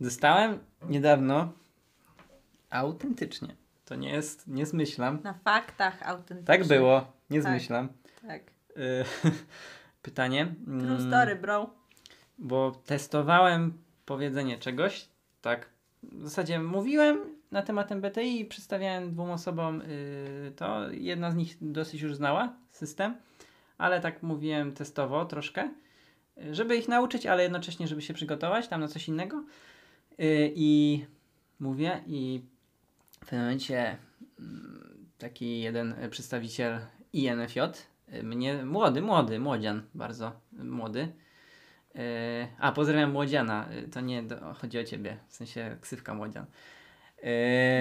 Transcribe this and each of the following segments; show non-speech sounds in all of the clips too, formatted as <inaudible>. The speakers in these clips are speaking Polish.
Dostałem niedawno autentycznie. To nie jest, nie zmyślam. Na faktach autentycznych. Tak było, nie Tak. zmyślam. Tak. Y, <laughs> Pytanie. True mm, story, bro. Bo testowałem powiedzenie czegoś, tak. W zasadzie mówiłem na temat MBTI i przedstawiałem dwóm osobom y, to. Jedna z nich dosyć już znała system, ale tak mówiłem testowo troszkę, y, żeby ich nauczyć, ale jednocześnie, żeby się przygotować tam na coś innego. Y, I mówię, i w pewnym momencie mm, taki jeden y, przedstawiciel INFJ, y, mnie, młody, młody, młodzian, bardzo y, młody, E, a, pozdrawiam Młodziana. To nie do, chodzi o ciebie, w sensie ksywka Młodzian.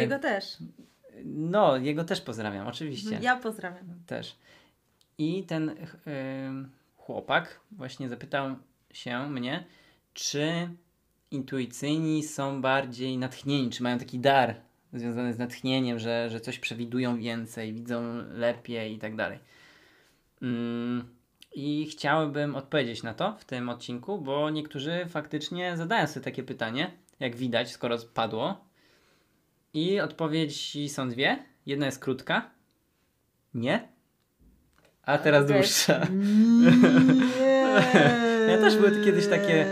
Jego też. No, jego też pozdrawiam, oczywiście. Ja pozdrawiam. Też. I ten chłopak właśnie zapytał się mnie, czy intuicyjni są bardziej natchnieni, czy mają taki dar związany z natchnieniem, że, że coś przewidują więcej, widzą lepiej i tak dalej. Mm, I chciałbym odpowiedzieć na to w tym odcinku, bo niektórzy faktycznie zadają sobie takie pytanie, jak widać, skoro padło. I odpowiedzi są dwie. Jedna jest krótka. Nie. A teraz dłuższa. Nie. <laughs> Ja też były kiedyś takie,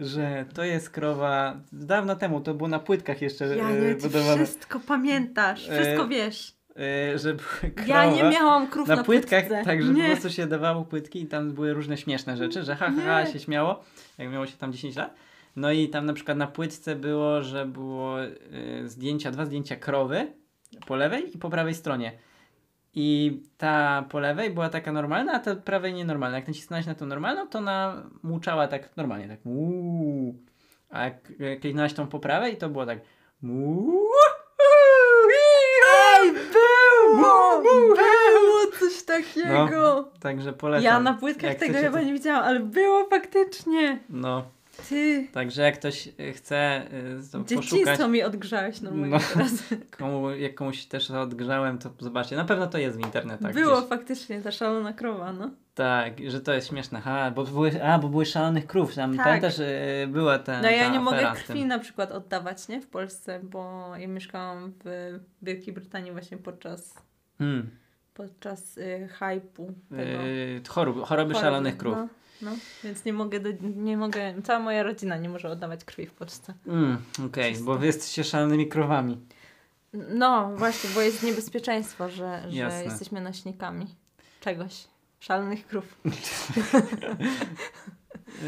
że to jest krowa. Dawno temu to było na płytkach jeszcze Ja y, nie, ty budowane. wszystko pamiętasz, wszystko E, wiesz. Że krowa. Ja nie miałam krów na, na płytkach, płytce. tak, że po nie. prostu się dawało płytki i tam były różne śmieszne rzeczy, że ha, ha, się śmiało, jak miało się tam 10 lat. No i tam na przykład na płytce było, że było zdjęcia, dwa zdjęcia krowy po lewej i po prawej stronie. I ta po lewej była taka normalna, a ta prawej nienormalna. Jak nacisnąłeś na tą normalną, to ona muczała tak normalnie, tak muuu. A jak kliknąłeś tą po prawej, to było tak muuu. Ej, było! Było coś takiego! Także polecam. ja na płytkach tego chcecie, chyba to- nie widziałam, ale było faktycznie. No, Ty, także jak ktoś y, chce y, to poszukać, dzieciństwo mi odgrzałeś normalnie No. teraz. <laughs> komu, jak komuś też odgrzałem, to zobaczcie. Na pewno to jest w internetach. było gdzieś. faktycznie ta szalona krowa, no. Tak, że to jest śmieszne. Ha, bo były, a, bo były szalonych krów. Tam, Tak. y, była ta. No ja nie mogę krwi na przykład oddawać, nie? W Polsce, bo ja mieszkałam w Wielkiej Brytanii właśnie podczas Hmm. podczas y, hypu tego. Y, chorób, choroby choroby. szalonych krów. No, no, więc nie mogę, do, nie mogę, cała moja rodzina nie może oddawać krwi w Polsce. Mm, Okej, Czysto. bo wy jesteście szalonymi krowami. No właśnie, bo jest niebezpieczeństwo, że, że Jasne. jesteśmy nośnikami czegoś. Szalonych krów. <laughs>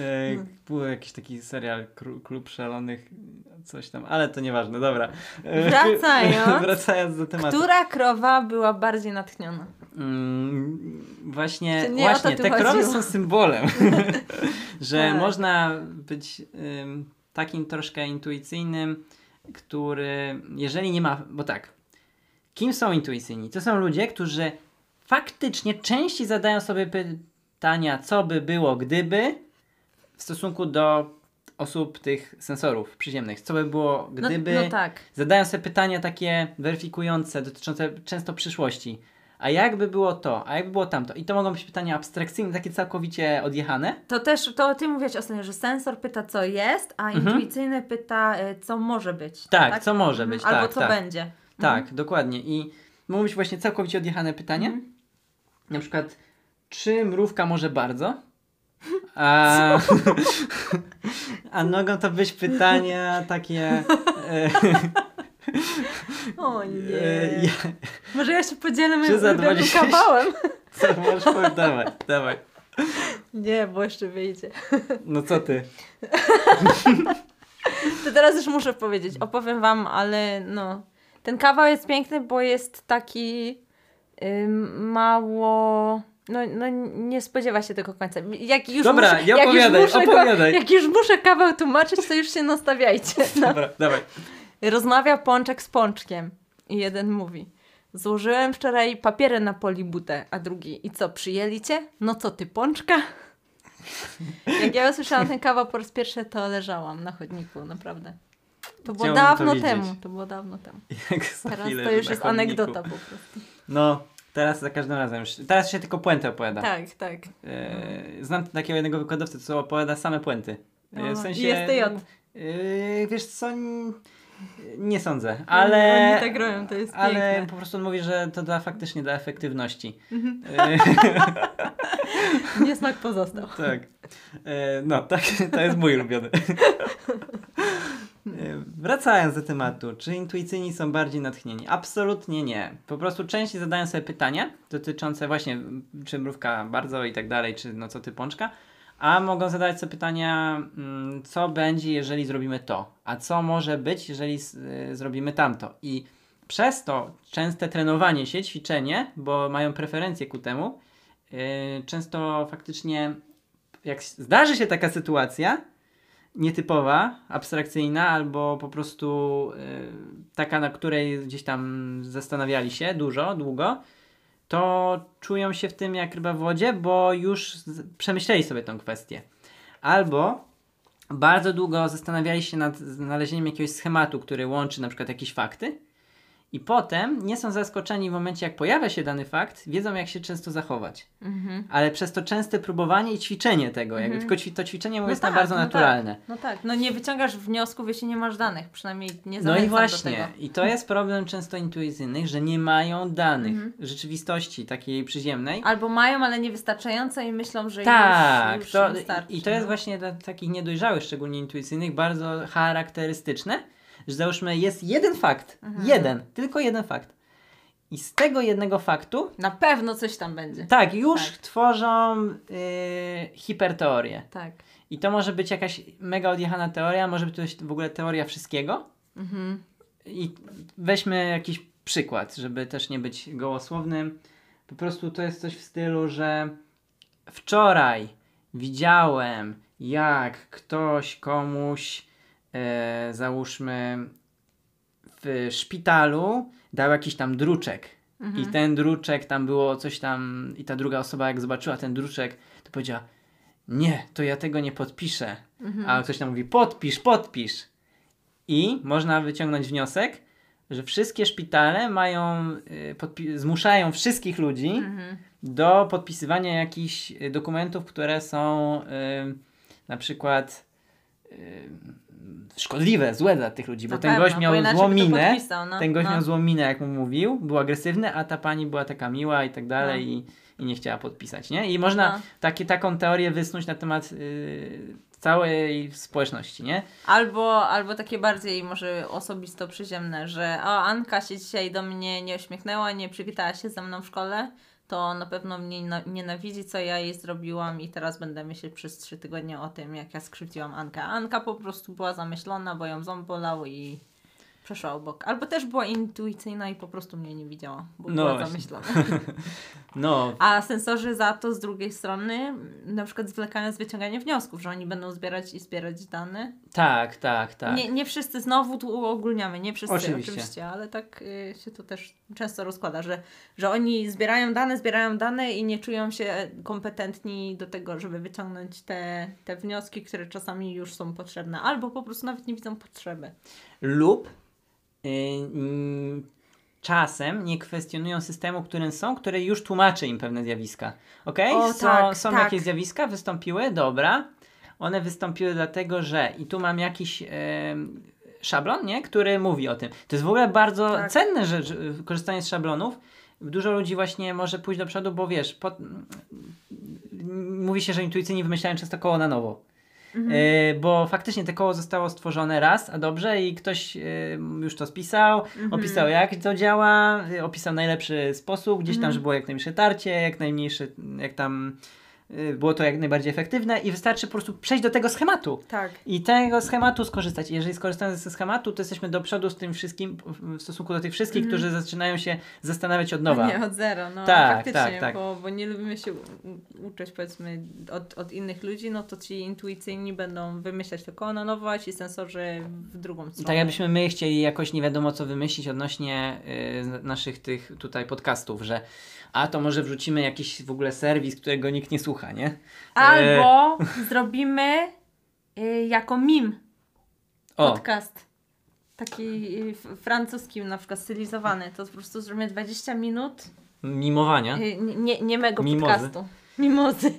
E, No. Był jakiś taki serial Klub Szalonych, coś tam, ale to nieważne, dobra. Wracając. <laughs> Wracając do tematu. Która krowa była bardziej natchniona? Mm, właśnie, właśnie te krowy chodziło? są symbolem, <laughs> że Tak. można być ym, takim troszkę intuicyjnym, który, jeżeli nie ma, bo tak, kim są intuicyjni? To są ludzie, którzy faktycznie częściej zadają sobie pytania, co by było, gdyby, w stosunku do osób tych sensorów przyziemnych. Co by było, No, gdyby. no tak. Zadają sobie pytania takie weryfikujące, dotyczące często przyszłości. A jakby było to, a jakby było tamto? I to mogą być pytania abstrakcyjne, takie całkowicie odjechane. To też, to ty mówiłeś ostatnio, że sensor pyta co jest, a intuicyjny pyta y, co może być. Mhm. Tak, co może być, Albo tak, co tak. będzie. Tak, dokładnie. I mogą być właśnie całkowicie odjechane pytania. Mhm. Na przykład, czy mrówka może bardzo? <laughs> A, <laughs> a mogą to być pytania takie. <laughs> E, O e, nie. ja, Może ja się podzielę moim za ulubionym 20? kawałem? <laughs> co możesz powiedzieć? Dawaj, dawaj. Nie, bo jeszcze wyjdzie. No co ty? <laughs> To teraz już muszę powiedzieć. Opowiem wam, ale no. Ten kawał jest piękny, bo jest taki mało. No, no nie spodziewa się tego końca. Jak już Dobra, muszę, nie jak opowiadaj, już muszę opowiadaj. Jak już muszę kawał tłumaczyć, to już się nastawiajcie. No. Dobra, dawaj. Rozmawia pączek z pączkiem. I jeden mówi. Złożyłem wczoraj papiery na polibutę, a drugi. I co, przyjęli cię? No co ty, pączka? <laughs> Jak ja usłyszałam ten kawał po raz pierwszy, to leżałam na chodniku, naprawdę. To było Chciałbym to dawno widzieć. temu, to było dawno temu. <laughs> Teraz to już jest anegdota po prostu. No, teraz za każdym razem już. Teraz się tylko puentę opowiada. Tak, tak. E, znam takiego jednego wykładowcę, co opowiada same puenty. E, No, w sensie. ISTJ. Yy, wiesz co, nie sądzę, Oni ale, tak robią, to jest ale piękne. po prostu on mówi, że to da faktycznie da efektywności. Mhm. <laughs> <laughs> Niesmak pozostał. tak. Yy, no, tak, to jest mój ulubiony. Yy, <laughs> Wracając do tematu, czy intuicyjni są bardziej natchnieni? Absolutnie nie. Po prostu częściej zadają sobie pytania dotyczące właśnie, czy mrówka bardzo i tak dalej, czy no co ty pączka, a mogą zadać sobie pytania, mm, co będzie, jeżeli zrobimy to, a co może być, jeżeli y, zrobimy tamto. I przez to częste trenowanie się, ćwiczenie, bo mają preferencje ku temu, yy, często faktycznie, jak zdarzy się taka sytuacja, nietypowa, abstrakcyjna, albo po prostu y, taka, na której gdzieś tam zastanawiali się dużo, długo, to czują się w tym jak ryba w wodzie, bo już przemyśleli sobie tą kwestię. Albo bardzo długo zastanawiali się nad znalezieniem jakiegoś schematu, który łączy na przykład jakieś fakty i potem nie są zaskoczeni w momencie, jak pojawia się dany fakt, wiedzą jak się często zachować. Mhm. Ale przez to częste próbowanie i ćwiczenie tego, jakby Mhm. tylko to ćwiczenie No jest tak, bardzo no tak. naturalne. No tak, no nie wyciągasz wniosków, jeśli nie masz danych, przynajmniej nie No i właśnie, i to jest problem często intuicyjnych, że nie mają danych Mhm. rzeczywistości takiej przyziemnej. Albo mają, ale niewystarczające i myślą, że tak, już, już to, wystarczy. i to jest no. właśnie dla takich niedojrzałych, szczególnie intuicyjnych, bardzo charakterystyczne, że załóżmy jest jeden fakt, Mhm. jeden, tylko jeden fakt. I z tego jednego faktu, Na pewno coś tam będzie. tak, już Tak. tworzą yy, hiperteorię. Tak. I to może być jakaś mega odjechana teoria, może być to w ogóle teoria wszystkiego. Mhm. I weźmy jakiś przykład, żeby też nie być gołosłownym. Po prostu to jest coś w stylu, że wczoraj widziałem, jak ktoś komuś, załóżmy, w szpitalu dał jakiś tam druczek. Mhm. I ten druczek tam było coś tam, i ta druga osoba, jak zobaczyła ten druczek, to powiedziała: Nie, to ja tego nie podpiszę. Mhm. A ktoś tam mówi: Podpisz, podpisz. I można wyciągnąć wniosek, że wszystkie szpitale mają, y, zmuszają wszystkich ludzi Mhm. do podpisywania jakichś dokumentów, które są y, na przykład szkodliwe, złe dla tych ludzi, bo Na ten pewno, gość miał złą minę, no, ten gość no. miał złą minę, jak mu mówił, był agresywny, a ta pani była taka miła i tak dalej i, i nie chciała podpisać, nie? I można No. takie, taką teorię wysnuć na temat y, całej społeczności, nie? Albo, albo takie bardziej może osobisto przyziemne, że o, Anka się dzisiaj do mnie nie uśmiechnęła, nie przywitała się ze mną w szkole, to na pewno mnie na- nienawidzi, co ja jej zrobiłam i teraz będę myśleć przez trzy tygodnie o tym, jak ja skrzywdziłam Ankę. Anka po prostu była zamyślona, bo ją ząb bolał i przeszła obok. Albo też była intuicyjna i po prostu mnie nie widziała, bo No była zamyślona. <laughs> No, A sensorzy za to z drugiej strony na przykład zwlekają z wyciągania wniosków, że oni będą zbierać i zbierać dane tak, tak, tak. nie, nie wszyscy, znowu tu uogólniamy, nie wszyscy Oczywiście. oczywiście, ale tak y, się to też często rozkłada, że, że oni zbierają dane, zbierają dane i nie czują się kompetentni do tego, żeby wyciągnąć te, te wnioski, które czasami już są potrzebne, albo po prostu nawet nie widzą potrzeby. lub czasem nie kwestionują systemu, którym są, który już tłumaczy im pewne zjawiska. Ok? O, są tak, są tak. jakieś zjawiska, wystąpiły, dobra. One wystąpiły dlatego, że i tu mam jakiś em, szablon, nie? który mówi o tym. To jest w ogóle bardzo Tak. cenne, że, że korzystanie z szablonów. Dużo ludzi właśnie może pójść do przodu, bo wiesz, mówi się, że intuicyjni wymyślają często koło na nowo. E, bo faktycznie te koło zostało stworzone raz, a dobrze, i ktoś e, już to spisał, opisał jak to działa, e, opisał najlepszy sposób, gdzieś tam, żeby było jak najmniejsze tarcie, jak najmniejsze, jak tam było to jak najbardziej efektywne i wystarczy po prostu przejść do tego schematu. Tak. I tego schematu skorzystać. Jeżeli skorzystamy ze schematu, to jesteśmy do przodu z tym wszystkim w stosunku do tych wszystkich, którzy zaczynają się zastanawiać od nowa. Nie, od zera, no Tak, faktycznie, tak, tak. Bo, bo nie lubimy się uczyć powiedzmy od, od innych ludzi, no to ci intuicyjni będą wymyślać koło na nowo, a ci sensorzy w drugą stronę. tak jakbyśmy my chcieli jakoś nie wiadomo co wymyślić odnośnie y, naszych tych tutaj podcastów, że a to może wrzucimy jakiś w ogóle serwis, którego nikt nie słucha, nie? Albo zrobimy y, jako mim podcast. Taki y, francuski na przykład stylizowany. To po prostu zrobimy 20 minut mimowania. y, nie, niemego Mimozy. podcastu. Mimozy.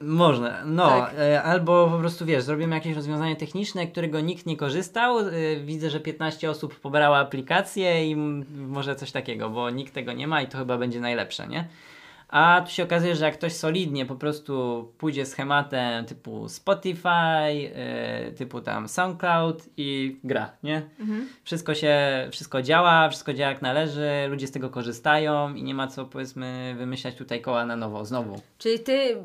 Można, no, Tak. e, albo po prostu wiesz, zrobimy jakieś rozwiązanie techniczne, którego nikt nie korzystał. e, Widzę, że 15 osób pobrało aplikację i może coś takiego, bo nikt tego nie ma i to chyba będzie najlepsze, nie? A tu się okazuje, że jak ktoś solidnie po prostu pójdzie schematem typu Spotify, e, typu tam SoundCloud i gra, nie? Mhm. Wszystko się, wszystko działa, wszystko działa jak należy, ludzie z tego korzystają i nie ma co powiedzmy wymyślać tutaj koła na nowo, znowu. Czyli ty,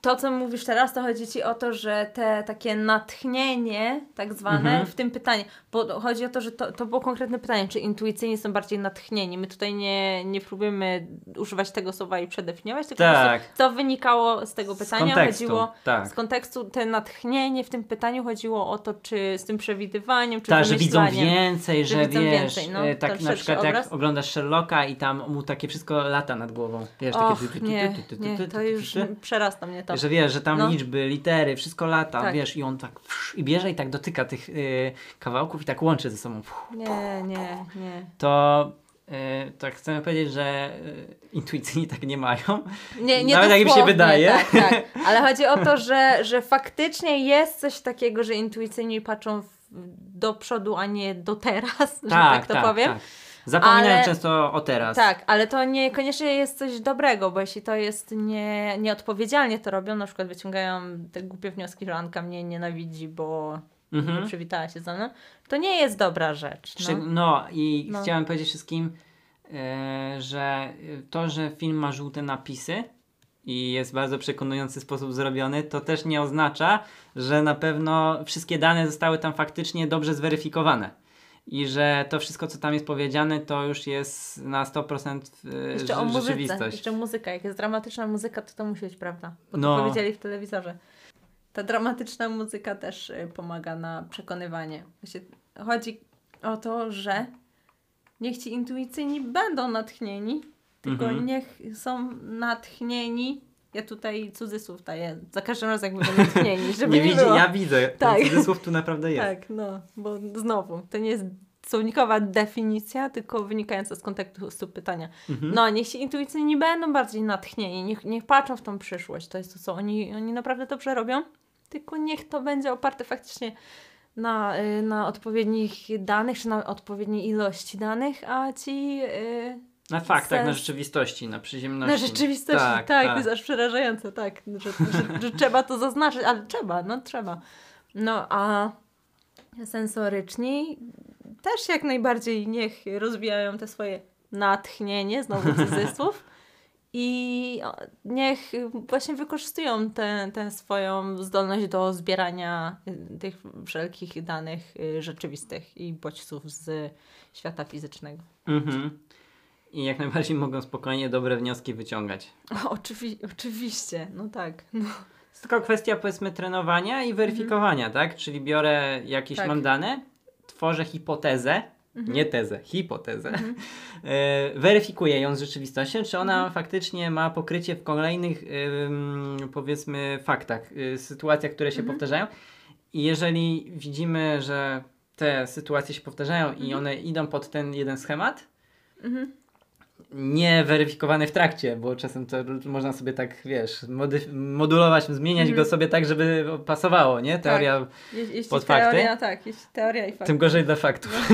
to co mówisz teraz, to chodzi ci o to, że te takie natchnienie, tak zwane, Mhm. w tym pytaniu, bo chodzi o to, że to, to było konkretne pytanie, czy intuicyjni są bardziej natchnieni. My tutaj nie, nie próbujemy używać tego słowa i przedefiniować, tylko Tak. prostu, co wynikało z tego pytania, z kontekstu, chodziło tak. z kontekstu, te natchnienie w tym pytaniu chodziło o to, czy z tym przewidywaniem, czy Tak, że widzą więcej, że że, widzą wiesz, więcej, no, e, tak na przykład obraz. jak oglądasz Sherlocka i tam mu takie wszystko lata nad głową. Wiesz, Och, takie... nie, nie, to już przerasta mnie to. Że wiesz, że tam No. liczby, litery, wszystko lata, Tak. wiesz, i on tak psz, i bierze i tak dotyka tych y, kawałków i tak łączy ze sobą. Pff, Nie, nie, nie. To y, tak chcemy powiedzieć, że y, intuicyjni tak nie mają. Nie, nie Nawet jak im się wydaje. Tak, tak. <laughs> Ale chodzi o to, że, że faktycznie jest coś takiego, że intuicyjni patrzą w, do przodu, a nie do teraz, że tak to powiem. tak. Zapominają Ale- często o teraz. Tak, ale to niekoniecznie jest coś dobrego, bo jeśli to jest nie, nieodpowiedzialnie to robią, na przykład wyciągają te głupie wnioski, że Anka mnie nienawidzi, bo nie Mhm. przywitała się ze mną, to nie jest dobra rzecz. No. No i No. chciałem powiedzieć wszystkim, e, że to, że film ma żółte napisy i jest w bardzo przekonujący sposób zrobiony, to też nie oznacza, że na pewno wszystkie dane zostały tam faktycznie dobrze zweryfikowane. I że to wszystko, co tam jest powiedziane, to już jest na 100% e, Jeszcze o muzyce, rzeczywistość. jeszcze muzyka. Jak jest dramatyczna muzyka, to to musi być prawda. Bo No. to powiedzieli w telewizorze. Ta dramatyczna muzyka też y, pomaga na przekonywanie. Właśnie chodzi o to, że niech ci intuicyjni będą natchnieni, tylko Mhm. niech są natchnieni. Ja tutaj cudzysłów daję za każdym razem, jak będą natchnieni, <laughs> żeby Nie nie, widzi, było. ja widzę. Tak. Ten cudzysłów tu naprawdę jest. Tak, no, bo znowu, to nie jest słownikowa definicja, tylko wynikająca z kontekstu pytania. Mhm. No, niech się intuicyjni będą bardziej natchnieni, niech, niech patrzą w tą przyszłość. To jest to, co oni, oni naprawdę dobrze robią, tylko niech to będzie oparte faktycznie na, y, na odpowiednich danych, czy na odpowiedniej ilości danych, a ci y, Na faktach, na rzeczywistości, na przyziemności. na rzeczywistości, tak, tak, to jest aż przerażające, tak, że, że, że trzeba to zaznaczyć, ale trzeba, no trzeba. No, a sensoryczni też jak najbardziej niech rozwijają te swoje natchnienie, znowu cudzysłów, <laughs> i niech właśnie wykorzystują tę tę swoją zdolność do zbierania y, tych wszelkich danych y, rzeczywistych i bodźców z świata fizycznego. Mhm. I jak najbardziej mogą spokojnie dobre wnioski wyciągać. O, oczywi- oczywiście, no tak. No. jest tylko kwestia powiedzmy trenowania i weryfikowania, tak? Czyli biorę jakieś Tak. mam dane, tworzę hipotezę, Mhm. nie tezę, hipotezę, <laughs> e, weryfikuję ją z rzeczywistością, czy ona Mhm. faktycznie ma pokrycie w kolejnych ym, powiedzmy faktach, y, sytuacjach, które się Mhm. powtarzają. I jeżeli widzimy, że te sytuacje się powtarzają i Mhm. one idą pod ten jeden schemat, Mhm. Nie weryfikowane w trakcie, bo czasem to można sobie tak, wiesz, modyf- modulować, zmieniać Mhm. go sobie tak, żeby pasowało, nie? Teoria, Je- jeśli Pod fakty? teoria, tak, jeśli teoria i fakty. tym gorzej dla faktów.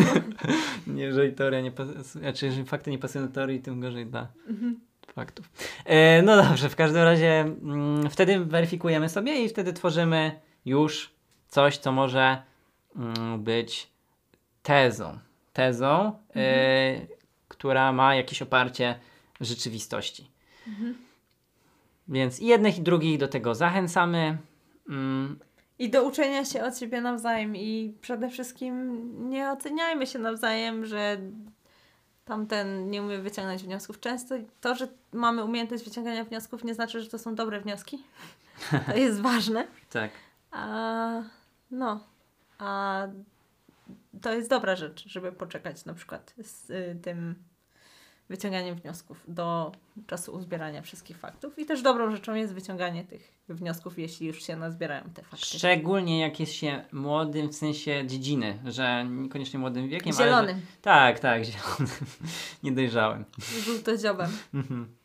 No. <laughs> jeżeli teoria nie pasuje, znaczy jeżeli fakty nie pasują do teorii, tym gorzej dla Mhm. faktów. E, no dobrze, w każdym razie mm, wtedy weryfikujemy sobie i wtedy tworzymy już coś, co może mm, być tezą. Tezą, e, która ma jakieś oparcie w rzeczywistości. Więc i jednych i drugich do tego zachęcamy. Mm, I do uczenia się od siebie nawzajem i przede wszystkim nie oceniajmy się nawzajem, że tamten nie umie wyciągnąć wniosków. Często to, że mamy umiejętność wyciągania wniosków nie znaczy, że to są dobre wnioski. <laughs> To jest ważne. tak. A no, a to jest dobra rzecz, żeby poczekać na przykład z y, tym wyciąganiem wniosków do czasu uzbierania wszystkich faktów. I też dobrą rzeczą jest wyciąganie tych wniosków, jeśli już się nazbierają te fakty. Szczególnie jak jest się młodym w sensie dziedziny, że niekoniecznie młodym wiekiem, ale... Zielonym, Że, tak, tak, <laughs> zielonym. Nie dojrzałem. żółtodziobem. Mhm.